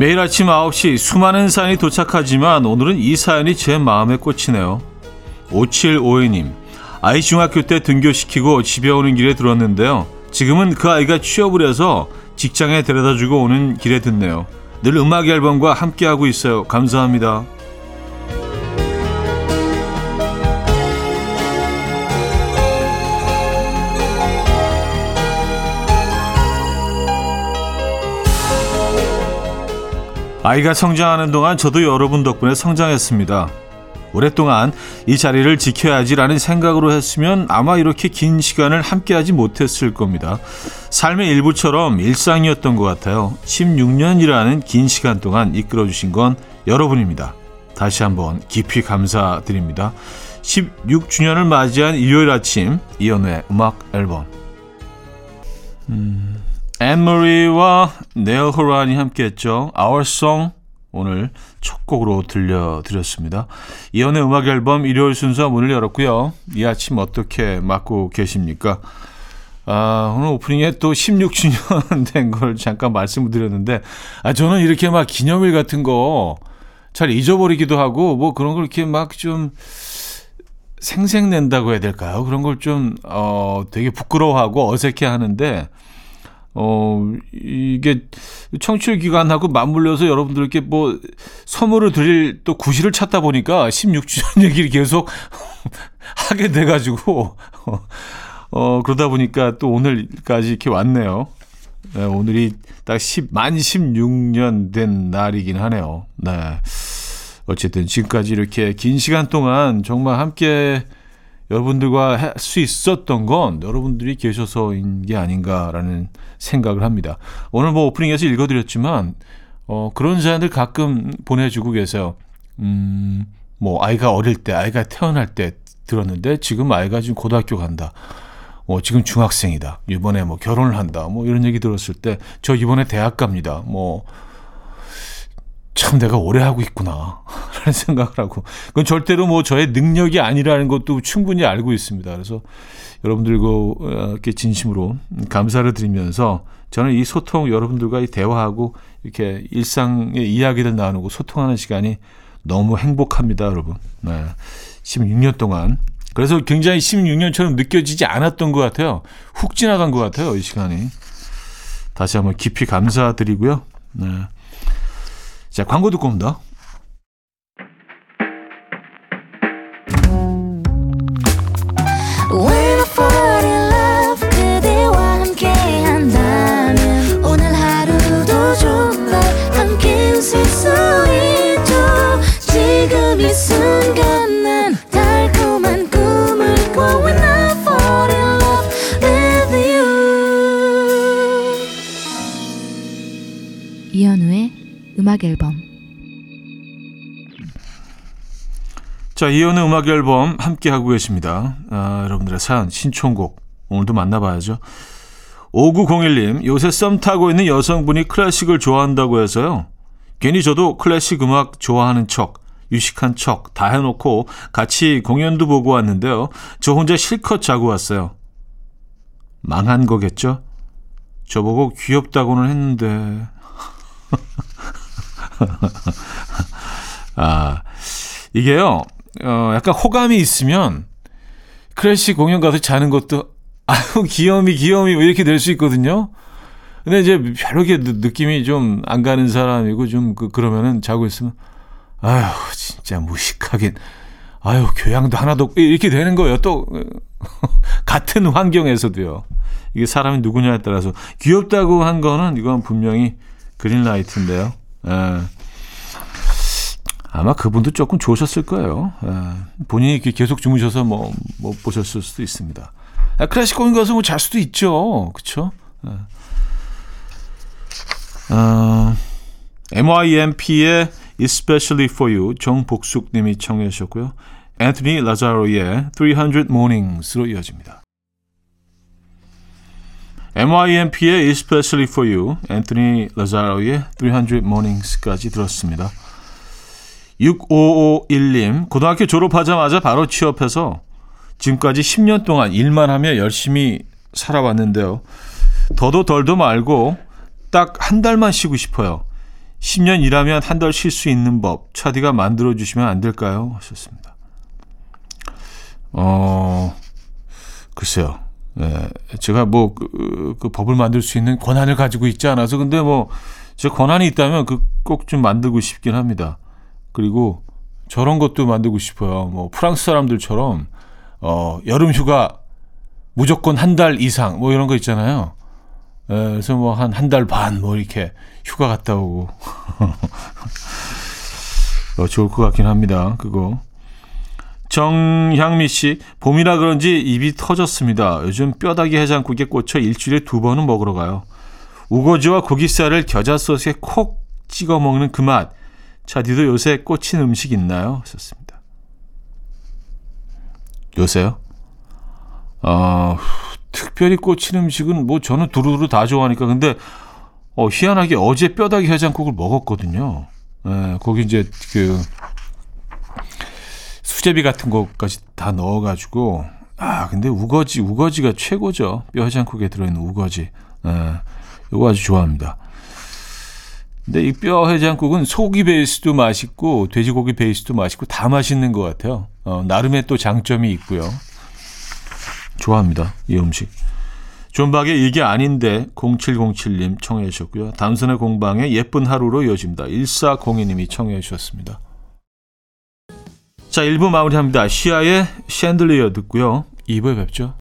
매일 아침 9시 수많은 사연이 도착하지만 오늘은 이 사연이 제 마음에 꽂히네요. 5752님, 아이 중학교 때 등교시키고 집에 오는 길에 들었는데요. 지금은 그 아이가 취업을 해서 직장에 데려다 주고 오는 길에 듣네요. 늘 음악 앨범과 함께하고 있어요. 감사합니다. 아이가 성장하는 동안 저도 여러분 덕분에 성장했습니다. 오랫동안 이 자리를 지켜야지라는 생각으로 했으면 아마 이렇게 긴 시간을 함께하지 못했을 겁니다. 삶의 일부처럼 일상이었던 것 같아요. 16년이라는 긴 시간 동안 이끌어주신 건 여러분입니다. 다시 한번 깊이 감사드립니다. 16주년을 맞이한 일요일 아침 이연우의 음악 앨범 음, 앤머리와 네일 호란이 함께했죠. Our Song 오늘 첫 곡으로 들려드렸습니다. 이연의 음악 앨범 일요일 순서 문을 열었고요. 이 아침 어떻게 맞고 계십니까? 아, 오늘 오프닝에 또 16주년 된 걸 잠깐 말씀을 드렸는데, 아, 저는 이렇게 막 기념일 같은 거 잘 잊어버리기도 하고, 뭐 그런 걸 이렇게 막 좀 생생낸다고 해야 될까요? 그런 걸 좀, 어, 되게 부끄러워하고 어색해 하는데, 어, 이게 청취율 기간하고 맞물려서 여러분들께 뭐 선물을 드릴 또 구실을 찾다 보니까 16주년 얘기를 계속 하게 돼가지고, 어, 그러다 보니까 또 오늘까지 이렇게 왔네요. 네, 오늘이 딱 10, 만 16년 된 날이긴 하네요. 네. 어쨌든 지금까지 이렇게 긴 시간 동안 정말 함께 여러분들과 할 수 있었던 건 여러분들이 계셔서인 게 아닌가라는 생각을 합니다. 오늘 뭐 오프닝에서 읽어드렸지만 어, 그런 사연들 가끔 보내주고 계세요. 음, 뭐 아이가 어릴 때, 아이가 태어날 때 들었는데 지금 아이가 지금 고등학교 간다. 뭐 지금 중학생이다. 이번에 뭐 결혼을 한다. 뭐 이런 얘기 들었을 때 저 이번에 대학 갑니다. 뭐 참 내가 오래 하고 있구나. 라는 생각을 하고. 그건 절대로 뭐 저의 능력이 아니라는 것도 충분히 알고 있습니다. 그래서 여러분들과 이렇게 진심으로 감사를 드리면서 저는 이 소통, 여러분들과 이 대화하고 이렇게 일상의 이야기를 나누고 소통하는 시간이 너무 행복합니다, 여러분. 네. 16년 동안. 그래서 굉장히 16년처럼 느껴지지 않았던 것 같아요. 훅 지나간 것 같아요, 이 시간이. 다시 한번 깊이 감사드리고요. 네. 자, 광고 듣고 옵니다. 음악 앨범 자, 이연의 음악 앨범 함께 하고 계십니다. 아, 여러분들의 사연 신청곡 오늘도 만나봐야죠. 5901님, 요새 썸 타고 있는 여성분이 클래식을 좋아한다고 해서요. 괜히 저도 클래식 음악 좋아하는 척, 유식한 척 다 해놓고 같이 공연도 보고 왔는데요. 저 혼자 실컷 자고 왔어요. 망한 거겠죠? 저보고 귀엽다고는 했는데. 아, 이게요, 어, 약간 호감이 있으면 클래식 공연 가서 자는 것도 아유, 귀여움이, 귀여움이 이렇게 될 수 있거든요. 근데 이제 별로 게 느낌이 좀 안 가는 사람이고 좀 그, 그러면은 자고 있으면 아유, 진짜 무식하긴. 아유, 교양도 하나도 이렇게 되는 거예요. 또, 같은 환경에서도요. 이게 사람이 누구냐에 따라서 귀엽다고 한 거는 이건 분명히 그린라이트인데요. 예. 아마 그분도 조금 좋으셨을 거예요. 예. 본인이 계속 주무셔서 뭐, 못 보셨을 수도 있습니다. 아, 클래식 공연 가서 뭐 잘 수도 있죠. 그쵸? 예. 어, MYMP의 Especially for You 정복숙 님이 청해 주셨고요. 앤토니 라자로의 300 Mornings로 이어집니다. MYMP의 Especially for You, 앤토니 라자로의 300 Mornings까지 들었습니다. 6551님, 고등학교 졸업하자마자 바로 취업해서 지금까지 10년 동안 일만 하며 열심히 살아왔는데요. 더도 덜도 말고 딱 한 달만 쉬고 싶어요. 10년 일하면 한 달 쉴 수 있는 법 차디가 만들어 주시면 안 될까요? 하셨습니다. 어 글쎄요. 예, 제가 뭐 그, 그 법을 만들 수 있는 권한을 가지고 있지 않아서 근데 뭐 제 권한이 있다면 그 꼭 좀 만들고 싶긴 합니다. 그리고 저런 것도 만들고 싶어요. 뭐 프랑스 사람들처럼 어 여름 휴가 무조건 한 달 이상 뭐 이런 거 있잖아요. 에, 예, 그래서 뭐 한 한 달 반 뭐 이렇게 휴가 갔다 오고 어, 좋을 것 같긴 합니다. 그거. 정향미 씨, 봄이라 그런지 입이 터졌습니다. 요즘 뼈다귀 해장국에 꽂혀 일주일에 두 번은 먹으러 가요. 우거지와 고기살을 겨자 소스에 콕 찍어 먹는 그 맛. 차디도 요새 꽂힌 음식 있나요? 썼습니다. 요새요? 어, 특별히 꽂힌 음식은 뭐 저는 두루두루 다 좋아하니까 근데 어, 희한하게 어제 뼈다귀 해장국을 먹었거든요. 예, 거기 이제 그 수제비 같은 것까지 다 넣어가지고 아 근데 우거지 우거지가 최고죠. 뼈 해장국에 들어있는 우거지. 예, 이거 아주 좋아합니다. 근데 이 뼈 해장국은 소고기 베이스도 맛있고 돼지고기 베이스도 맛있고 다 맛있는 것 같아요. 어, 나름의 또 장점이 있고요. 좋아합니다. 이 음식. 존박의 이게 아닌데 0707님 청해 주셨고요. 단순의 공방의 예쁜 하루로 이어집니다. 1402님이 청해 주셨습니다. 자, 1부 마무리합니다. 시아의 샌들리어 듣고요. 2부에 뵙죠.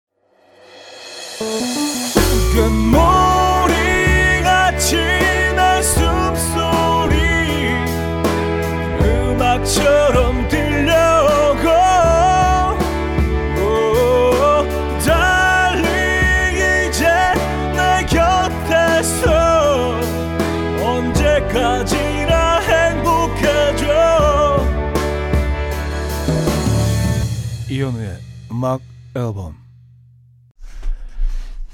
이현우의 음악 앨범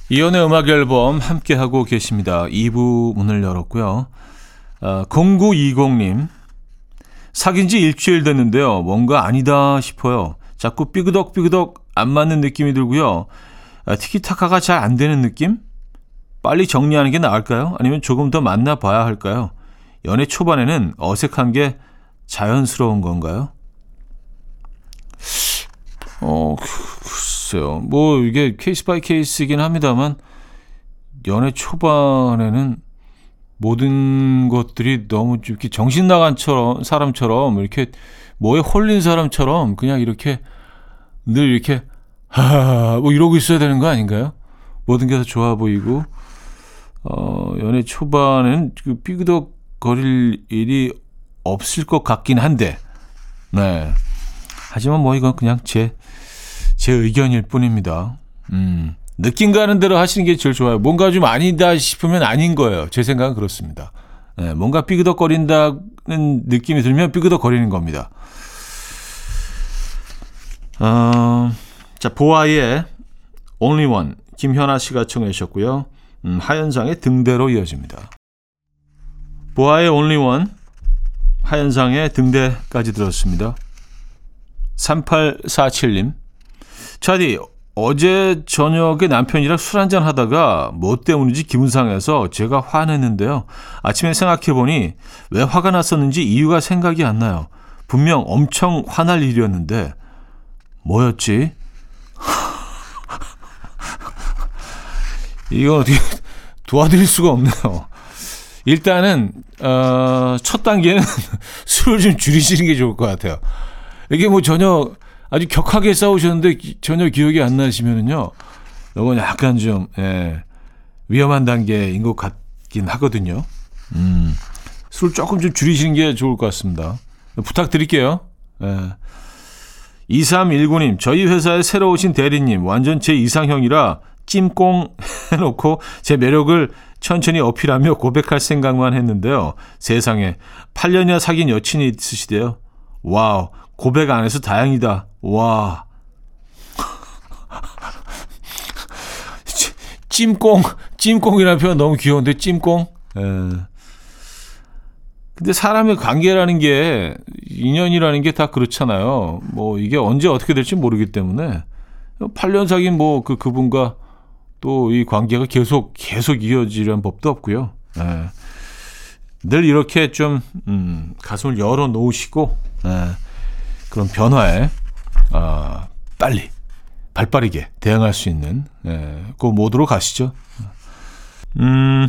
이현우의 음악 앨범 함께하고 계십니다. 2부 문을 열었고요. 아, 0920님 사귄 지 일주일 됐는데요. 뭔가 아니다 싶어요. 자꾸 삐그덕삐그덕 안 맞는 느낌이 들고요. 아, 티키타카가 잘 안 되는 느낌? 빨리 정리하는 게 나을까요? 아니면 조금 더 만나봐야 할까요? 연애 초반에는 어색한 게 자연스러운 건가요? 어, 글쎄요. 뭐, 이게 case by case이긴 합니다만, 연애 초반에는 모든 것들이 너무 이렇게 정신 나간 사람처럼, 이렇게 뭐에 홀린 사람처럼 그냥 이렇게 늘 이렇게, 하, 뭐 이러고 있어야 되는 거 아닌가요? 모든 게 다 좋아 보이고, 어, 연애 초반에는 그 삐그덕 거릴 일이 없을 것 같긴 한데, 네. 하지만 뭐 이건 그냥 제, 제 의견일 뿐입니다. 음, 느낌 가는 대로 하시는 게 제일 좋아요. 뭔가 좀 아니다 싶으면 아닌 거예요. 제 생각은 그렇습니다. 네, 뭔가 삐그덕거린다는 느낌이 들면 삐그덕거리는 겁니다. 어, 자, 보아의 Only One 김현아 씨가 청해 주셨고요. 음, 하현상의 등대로 이어집니다. 보아의 Only One 하현상의 등대까지 들었습니다. 3847님. 차디, 어제 저녁에 남편이랑 술 한잔 하다가 뭐 때문인지 기분 상해서 제가 화냈는데요. 아침에 생각해보니 왜 화가 났었는지 이유가 생각이 안 나요. 분명 엄청 화날 일이었는데, 뭐였지? 이거 어떻게 도와드릴 수가 없네요. 일단은, 어, 첫 단계는 술을 좀 줄이시는 게 좋을 것 같아요. 이게 뭐 전혀 아주 격하게 싸우셨는데 전혀 기억이 안 나시면은요. 이건 약간 좀 예, 위험한 단계인 것 같긴 하거든요. 음, 술 조금 좀 줄이시는 게 좋을 것 같습니다. 부탁드릴게요. 예. 2319님, 저희 회사에 새로 오신 대리님, 완전 제 이상형이라 찜꽁 해놓고 제 매력을 천천히 어필하며 고백할 생각만 했는데요. 세상에 8년이나 사귄 여친이 있으시대요. 와우, 고백 안 해서 다행이다. 와. 찜꽁, 찜꽁이라는 표현 너무 귀여운데, 찜꽁? 예. 근데 사람의 관계라는 게, 인연이라는 게 다 그렇잖아요. 뭐, 이게 언제 어떻게 될지 모르기 때문에, 8년 사귄 뭐, 그, 그분과 또 이 관계가 계속, 계속 이어지려는 법도 없고요. 예. 늘 이렇게 좀 음, 가슴을 열어 놓으시고 예, 그런 변화에 어, 빨리 발빠르게 대응할 수 있는 예, 그 모드로 가시죠. 음,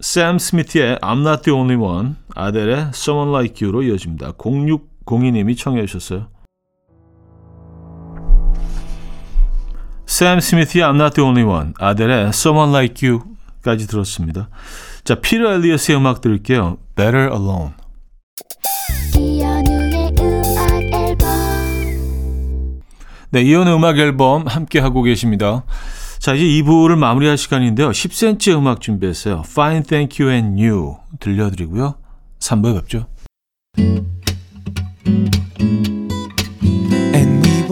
샘 스미트의 I'm Not The Only One, 아델의 Someone Like You로 이어집니다. 0602님이 청해 주셨어요. 샘 스미트의 I'm Not The Only One, 아델의 Someone Like You까지 들었습니다. 자, 피터 엘리어스의 음악 들을게요. Better Alone. 네, 이연의 음악 앨범 함께 하고 계십니다. 자, 이제 2부를 마무리할 시간인데요. 10cm 음악 준비했어요. Fine, Thank You and You 들려드리고요. 3부에 뵙죠.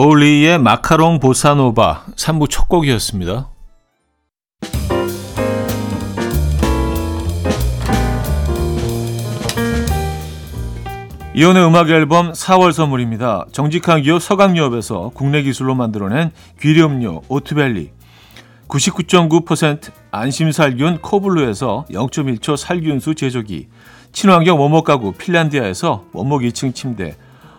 올리의 마카롱 보사노바 3부 첫 곡이었습니다. 이혼의 음악 앨범 4월 선물입니다. 정직한 기업 서강유업에서 국내 기술로 만들어낸 귀리음료 오트벨리 99.9% 안심살균 코블루에서 0.1초 살균수 제조기 친환경 원목 가구 핀란디아에서 원목 2층 침대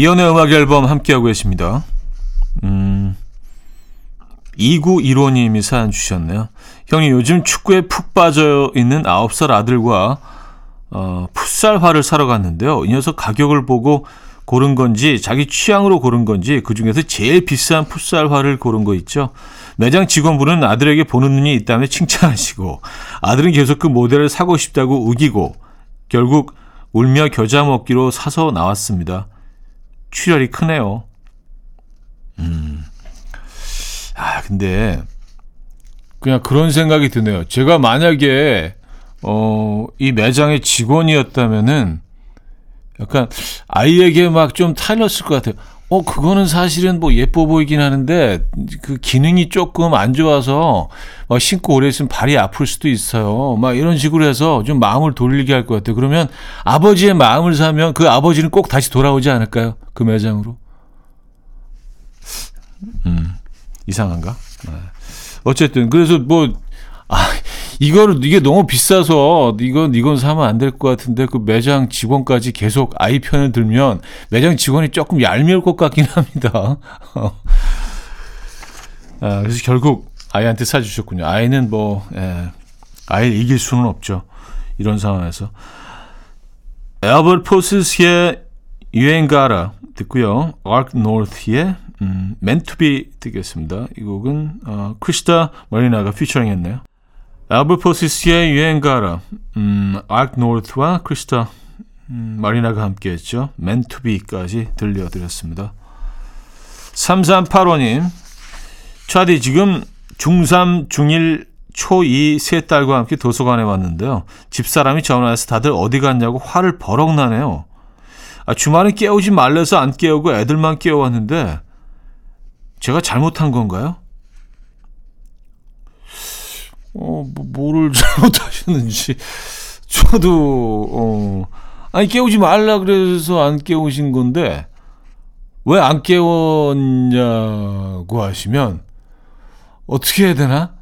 이연의 음악 앨범 함께하고 계십니다. 음, 2915님이 사연 주셨네요. 형님 요즘 축구에 푹 빠져 있는 9살 아들과 어, 풋살화를 사러 갔는데요. 이 녀석 가격을 보고 고른 건지 자기 취향으로 고른 건지 그중에서 제일 비싼 풋살화를 고른 거 있죠. 매장 직원분은 아들에게 보는 눈이 있다며 칭찬하시고 아들은 계속 그 모델을 사고 싶다고 우기고 결국 울며 겨자 먹기로 사서 나왔습니다. 출혈이 크네요. 음. 아, 근데 그냥 그런 생각이 드네요. 제가 만약에 어, 이 매장의 직원이었다면은 약간 아이에게 막 좀 타일렀을 것 같아요. 어, 그거는 사실은 뭐 예뻐 보이긴 하는데 그 기능이 조금 안 좋아서 막 신고 오래 있으면 발이 아플 수도 있어요. 막 이런 식으로 해서 좀 마음을 돌리게 할 것 같아요. 그러면 아버지의 마음을 사면 그 아버지는 꼭 다시 돌아오지 않을까요? 그 매장으로. 음, 이상한가? 네. 어쨌든 그래서 뭐 아, 이거를 이게 너무 비싸서 이건 이건 사면 안 될 것 같은데 그 매장 직원까지 계속 아이 편을 들면 매장 직원이 조금 얄미울 것 같긴 합니다. 아, 그래서 결국 아이한테 사주셨군요. 아이는 뭐 예, 아이를 이길 수는 없죠. 이런 상황에서 Albert Posis의 유행가라 듣고요. 아크 노스의 음, Meant to Be 듣겠습니다. 이 곡은 어, Krista Marina가 피처링했네요. 알버포시스의 유행가라 음, Arc North와 Krista 음, Marina가 함께했죠. Meant to Be까지 들려드렸습니다. 3385님 차디 지금 중3, 중1, 초2 세 딸과 함께 도서관에 왔는데요. 집사람이 전화해서 다들 어디 갔냐고 화를 버럭 나네요. 아, 주말에 깨우지 말래서 안 깨우고 애들만 깨워왔는데 제가 잘못한 건가요? 어, 뭐, 뭐를 잘못하셨는지. 저도, 어, 아니, 깨우지 말라 그래서 안 깨우신 건데, 왜 안 깨웠냐고 하시면, 어떻게 해야 되나?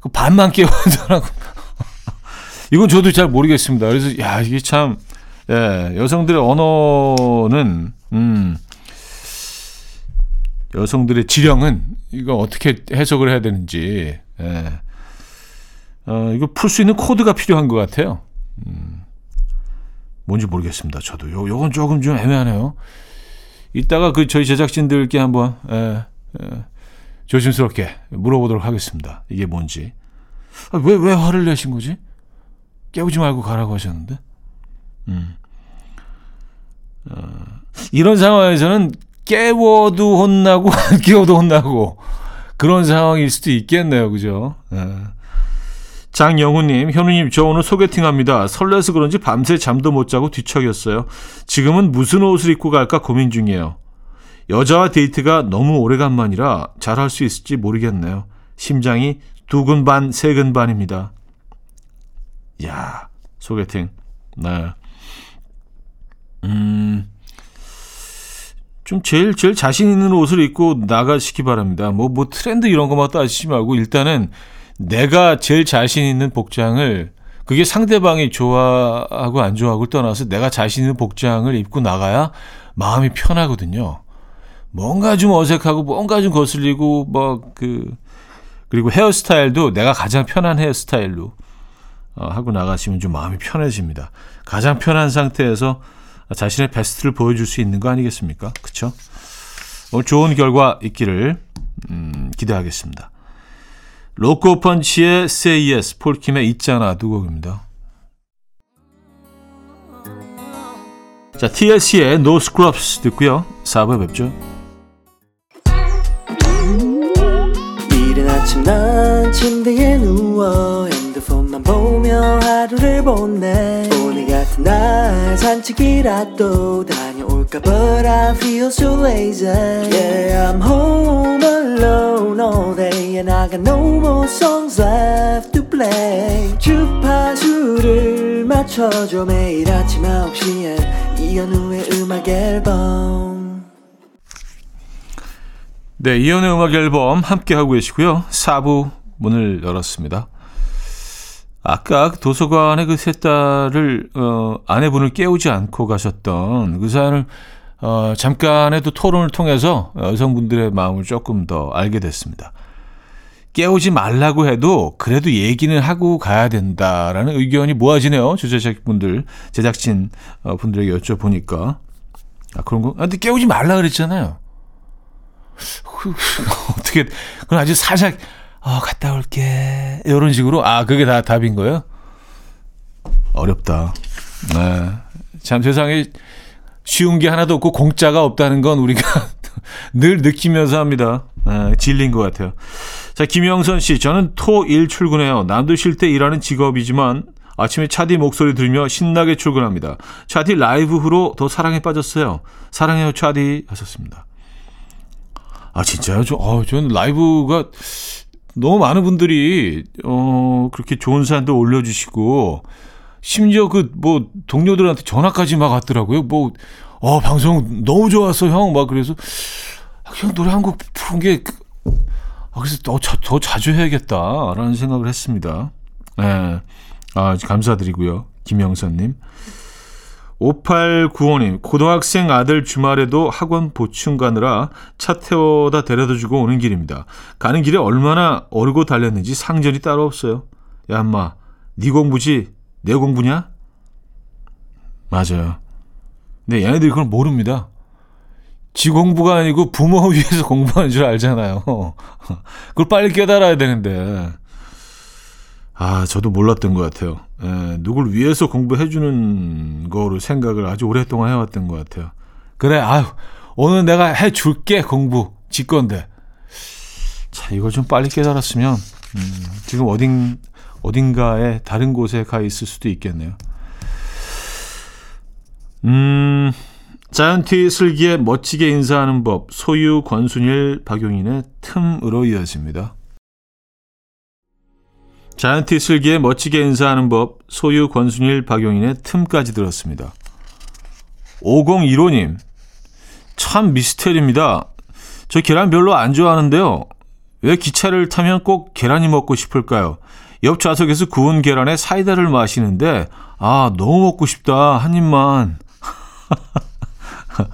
그 반만 깨워야되라고 이건 저도 잘 모르겠습니다. 그래서, 야, 이게 참, 예, 여성들의 언어는, 음, 여성들의 지령은 이거 어떻게 해석을 해야 되는지 예. 어, 이거 풀 수 있는 코드가 필요한 것 같아요. 음, 뭔지 모르겠습니다. 저도 요 요건 조금 좀 애매하네요. 이따가 그 저희 제작진들께 한번 예, 예, 조심스럽게 물어보도록 하겠습니다. 이게 뭔지 왜왜 아, 왜 화를 내신 거지? 깨우지 말고 가라고 하셨는데. 음. 어, 이런 상황에서는 깨워도 혼나고 안 깨워도 혼나고 그런 상황일 수도 있겠네요. 그죠? 네. 장영우님, 현우님, 저 오늘 소개팅합니다. 설레서 그런지 밤새 잠도 못 자고 뒤척였어요. 지금은 무슨 옷을 입고 갈까 고민 중이에요. 여자와 데이트가 너무 오래간만이라 잘할 수 있을지 모르겠네요. 심장이 두근 반, 세근 반입니다. 야 소개팅. 네. 음, 좀 제일 제일 자신 있는 옷을 입고 나가시기 바랍니다. 뭐뭐 뭐 트렌드 이런 것만 따지지 말고 일단은 내가 제일 자신 있는 복장을 그게 상대방이 좋아하고 안 좋아하고 떠나서 내가 자신 있는 복장을 입고 나가야 마음이 편하거든요. 뭔가 좀 어색하고 뭔가 좀 거슬리고 뭐그 그리고 헤어스타일도 내가 가장 편한 헤어스타일로 어, 하고 나가시면 좀 마음이 편해집니다. 가장 편한 상태에서 자신의 베스트를 보여줄 수 있는 거 아니겠습니까? 그렇죠? 오늘 좋은 결과 있기를 음, 기대하겠습니다. 로코 펀치의 Say Yes, 폴킴의 있잖아 두 곡입니다. 자, TLC의 No Scrubs 듣고요. 4부에 뵙죠. 이른 아침 난 침대에 누워 핸드폰만 보며 하루를 보내 오늘 같은 날 산책이라도 다 녀올까 But I feel so lazy Yeah I'm home alone all day And I got no more songs left to play 주파수를 맞춰줘 매일 아침 9시에 이현우의 음악 앨범 네, 이현우의 음악 앨범 함께하고 계시고요. 4부 문을 열었습니다. 아까 그 도서관에 그 세 딸을 어, 아내분을 깨우지 않고 가셨던 그 사연을 어, 잠깐에도 토론을 통해서 여성분들의 마음을 조금 더 알게 됐습니다. 깨우지 말라고 해도 그래도 얘기는 하고 가야 된다라는 의견이 모아지네요. 주제작분들, 제작진 어, 분들에게 여쭤보니까. 아, 그런 거? 아, 근데 깨우지 말라 그랬잖아요. 어떻게, 그건 아주 살짝, 어, 갔다 올게. 이런 식으로. 아, 그게 다 답인 거예요? 어렵다. 네. 참 세상에 쉬운 게 하나도 없고 공짜가 없다는 건 우리가 늘 느끼면서 합니다. 네, 질린 것 같아요. 자, 김영선 씨. 저는 토 일 출근해요. 남도 쉴 때 일하는 직업이지만 아침에 차디 목소리 들으며 신나게 출근합니다. 차디 라이브 후로 더 사랑에 빠졌어요. 사랑해요, 차디. 하셨습니다. 아, 진짜요? 저, 어, 저는 라이브가 너무 많은 분들이 어 그렇게 좋은 사연도 올려주시고 심지어 그 뭐 동료들한테 전화까지 막 왔더라고요. 뭐 어 방송 너무 좋았어 형 막 그래서 아, 그냥 노래 한 곡 부른 게 그, 아, 그래서 더, 더 자주 해야겠다라는 생각을 했습니다. 예. 아, 감사드리고요. 김영선님. 5895님, 고등학생 아들 주말에도 학원 보충 가느라 차 태워다 데려다 주고 오는 길입니다. 가는 길에 얼마나 어르고 달렸는지 상전이 따로 없어요. 야, 엄마, 네 공부지 내 공부냐? 맞아요. 근데 얘네들이 그걸 모릅니다. 지 공부가 아니고 부모 위해서 공부하는 줄 알잖아요. 그걸 빨리 깨달아야 되는데. 아, 저도 몰랐던 것 같아요. 예, 누굴 위해서 공부해주는 거로 생각을 아주 오랫동안 해왔던 것 같아요. 그래, 아유, 오늘 내가 해줄게, 공부. 지 건데. 자, 이걸 좀 빨리 깨달았으면, 음, 지금 어딘, 어딘가에 다른 곳에 가 있을 수도 있겠네요. 음, 자이언티 슬기의 멋지게 인사하는 법, 소유 권순일 박용인의 틈으로 이어집니다. 자이언티 슬기의 멋지게 인사하는 법, 소유 권순일 박용인의 틈까지 들었습니다. 5015님, 참 미스테리입니다. 저 계란 별로 안 좋아하는데요. 왜 기차를 타면 꼭 계란이 먹고 싶을까요? 옆 좌석에서 구운 계란에 사이다를 마시는데, 아, 너무 먹고 싶다. 한 입만.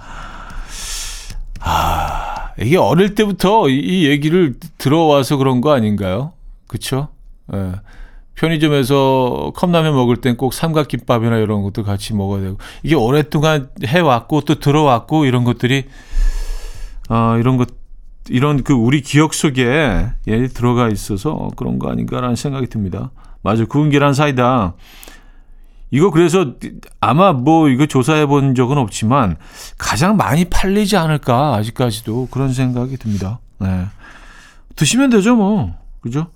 아, 이게 어릴 때부터 이 얘기를 들어와서 그런 거 아닌가요? 그쵸? 예. 편의점에서 컵라면 먹을 땐 꼭 삼각김밥이나 이런 것도 같이 먹어야 되고 이게 오랫동안 해왔고 또 들어왔고 이런 것들이 어, 이런 것 이런 그 우리 기억 속에 예, 들어가 있어서 그런 거 아닌가라는 생각이 듭니다. 맞아 구운 계란 사이다. 이거 그래서 아마 뭐 이거 조사해 본 적은 없지만 가장 많이 팔리지 않을까 아직까지도 그런 생각이 듭니다. 네. 드시면 되죠 뭐 그죠?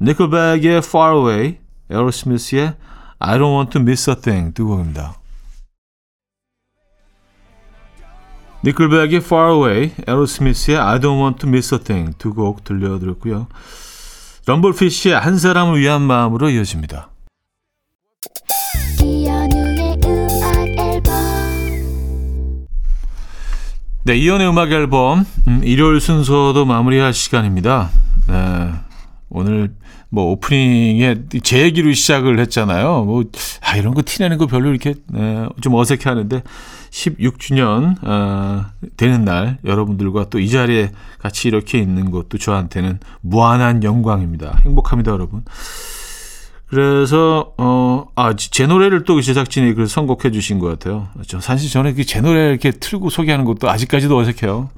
니클백의 Far Away, 에어로스미스의 I Don't Want to Miss a Thing 두 곡입니다. 니클백의 Far Away, 에어로스미스의 I Don't Want to Miss a Thing 두 곡 들려드렸고요. 럼블피쉬의 한 사람을 위한 마음으로 이어집니다. 네, 이연의 음악 앨범 음, 일요일 순서도 마무리할 시간입니다. 네, 오늘 뭐 오프닝에 제 얘기로 시작을 했잖아요. 뭐 아, 이런 거 티내는 거 별로 이렇게 네, 좀 어색해 하는데 16주년 어, 되는 날 여러분들과 또 이 자리에 같이 이렇게 있는 것도 저한테는 무한한 영광입니다. 행복합니다, 여러분. 그래서 어 아 제 노래를 또 제작진이 그 선곡해 주신 것 같아요. 저 사실 저는 그 제 노래 이렇게 틀고 소개하는 것도 아직까지도 어색해요.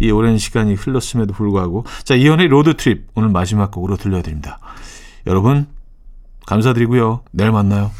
이 오랜 시간이 흘렀음에도 불구하고 자 이현의 로드 트립 오늘 마지막 곡으로 들려드립니다. 여러분 감사드리고요. 내일 만나요.